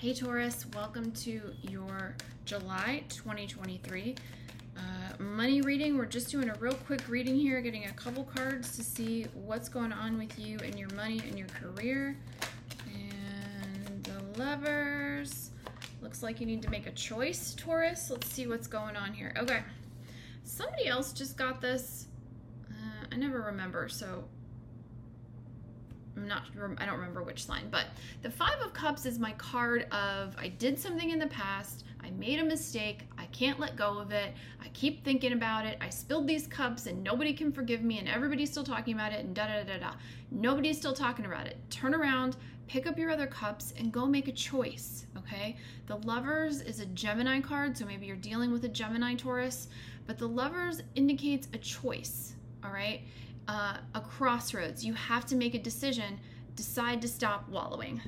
Hey Taurus, welcome to your July 2023 uh, money reading. We're just doing a real quick reading here, getting a couple cards to see what's going on with you and your money and your career. And the lovers. Looks like you need to make a choice, Taurus. Let's see what's going on here. Okay. Somebody else just got this. Uh, I never remember, so I'm not I don't remember which sign, but the 5 of cups is my card of I did something in the past, I made a mistake, I can't let go of it. I keep thinking about it. I spilled these cups and nobody can forgive me and everybody's still talking about it and da da da da. Nobody's still talking about it. Turn around, pick up your other cups and go make a choice, okay? The Lovers is a Gemini card, so maybe you're dealing with a Gemini Taurus, but the Lovers indicates a choice, all right? uh, a crossroads. You have to make a decision. Decide to stop wallowing.